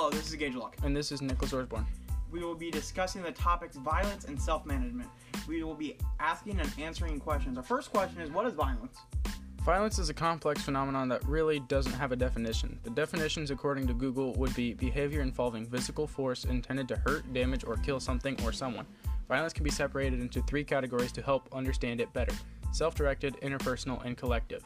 Hello, this is Gage Luck. And this is Nicholas Orsborn. We will be discussing the topics violence and self management. We will be asking and answering questions. Our first question is What is violence? Violence is a complex phenomenon that really doesn't have a definition. The definitions, according to Google, would be behavior involving physical force intended to hurt, damage, or kill something or someone. Violence can be separated into three categories to help understand it better self directed, interpersonal, and collective.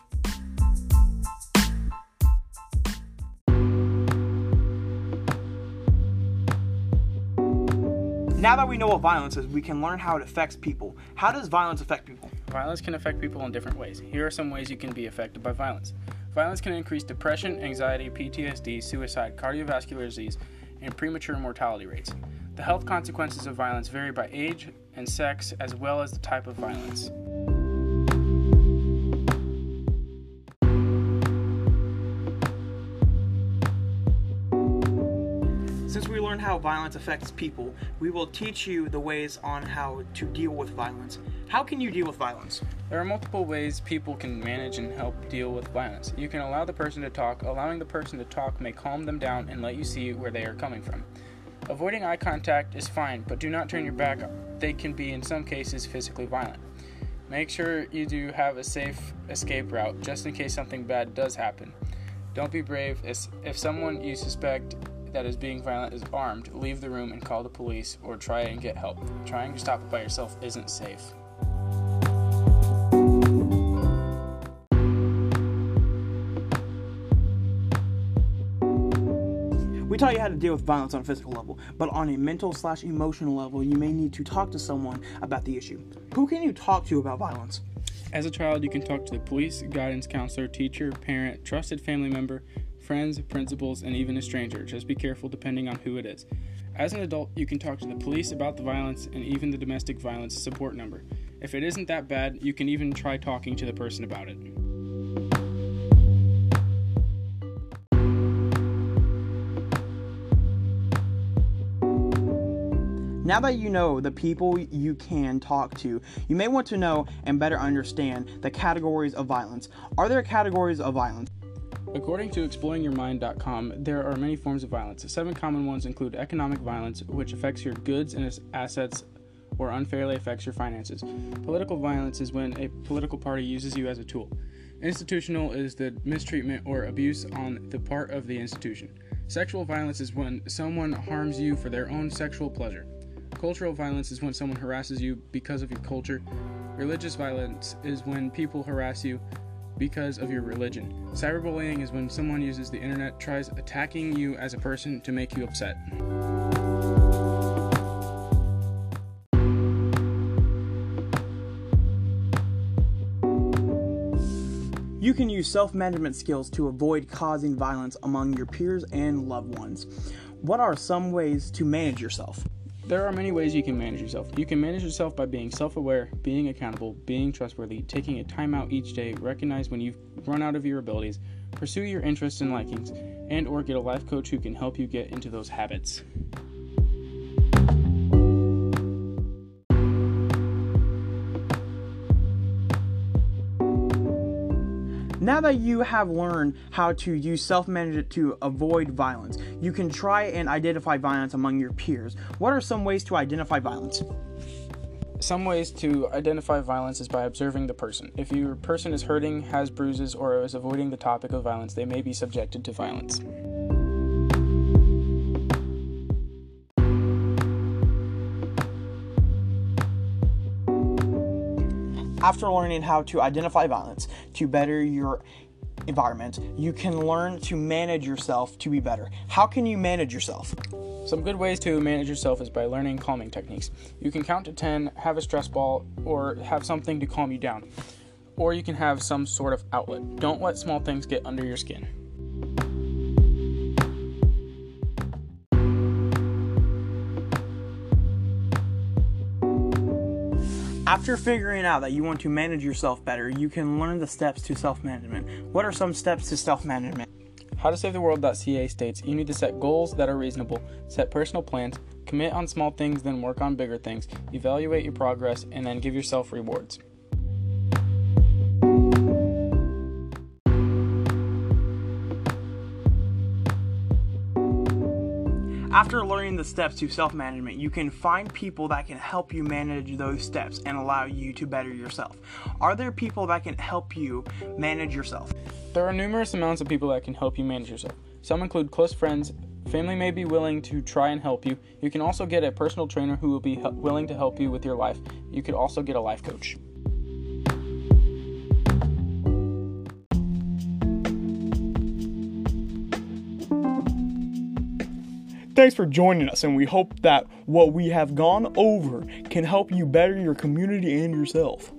Now that we know what violence is, we can learn how it affects people. How does violence affect people? Violence can affect people in different ways. Here are some ways you can be affected by violence. Violence can increase depression, anxiety, PTSD, suicide, cardiovascular disease, and premature mortality rates. The health consequences of violence vary by age and sex, as well as the type of violence. Since we learned how violence affects people, we will teach you the ways on how to deal with violence. How can you deal with violence? There are multiple ways people can manage and help deal with violence. You can allow the person to talk. Allowing the person to talk may calm them down and let you see where they are coming from. Avoiding eye contact is fine, but do not turn your back. They can be, in some cases, physically violent. Make sure you do have a safe escape route just in case something bad does happen. Don't be brave. If someone you suspect that is being violent is armed, leave the room and call the police or try and get help. Trying to stop it by yourself isn't safe. We taught you how to deal with violence on a physical level, but on a mental slash emotional level, you may need to talk to someone about the issue. Who can you talk to about violence? As a child, you can talk to the police, guidance counselor, teacher, parent, trusted family member, friends, principals, and even a stranger. Just be careful depending on who it is. As an adult, you can talk to the police about the violence and even the domestic violence support number. If it isn't that bad, you can even try talking to the person about it. Now that you know the people you can talk to, you may want to know and better understand the categories of violence. Are there categories of violence? According to exploringyourmind.com, there are many forms of violence. Seven common ones include economic violence, which affects your goods and assets or unfairly affects your finances. Political violence is when a political party uses you as a tool. Institutional is the mistreatment or abuse on the part of the institution. Sexual violence is when someone harms you for their own sexual pleasure. Cultural violence is when someone harasses you because of your culture. Religious violence is when people harass you because of your religion. Cyberbullying is when someone uses the internet, tries attacking you as a person to make you upset. You can use self management skills to avoid causing violence among your peers and loved ones. What are some ways to manage yourself? There are many ways you can manage yourself. You can manage yourself by being self aware, being accountable, being trustworthy, taking a time out each day, recognize when you've run out of your abilities, pursue your interests and likings, and or get a life coach who can help you get into those habits. Now that you have learned how to use self management to avoid violence, you can try and identify violence among your peers. What are some ways to identify violence? Some ways to identify violence is by observing the person. If your person is hurting, has bruises, or is avoiding the topic of violence, they may be subjected to violence. After learning how to identify violence to better your environment, you can learn to manage yourself to be better. How can you manage yourself? Some good ways to manage yourself is by learning calming techniques. You can count to 10, have a stress ball, or have something to calm you down. Or you can have some sort of outlet. Don't let small things get under your skin. After figuring out that you want to manage yourself better, you can learn the steps to self management. What are some steps to self management? HowToSaveTheWorld.ca states you need to set goals that are reasonable, set personal plans, commit on small things, then work on bigger things, evaluate your progress, and then give yourself rewards. After learning the steps to self management, you can find people that can help you manage those steps and allow you to better yourself. Are there people that can help you manage yourself? There are numerous amounts of people that can help you manage yourself. Some include close friends, family may be willing to try and help you. You can also get a personal trainer who will be willing to help you with your life. You could also get a life coach. Thanks for joining us, and we hope that what we have gone over can help you better your community and yourself.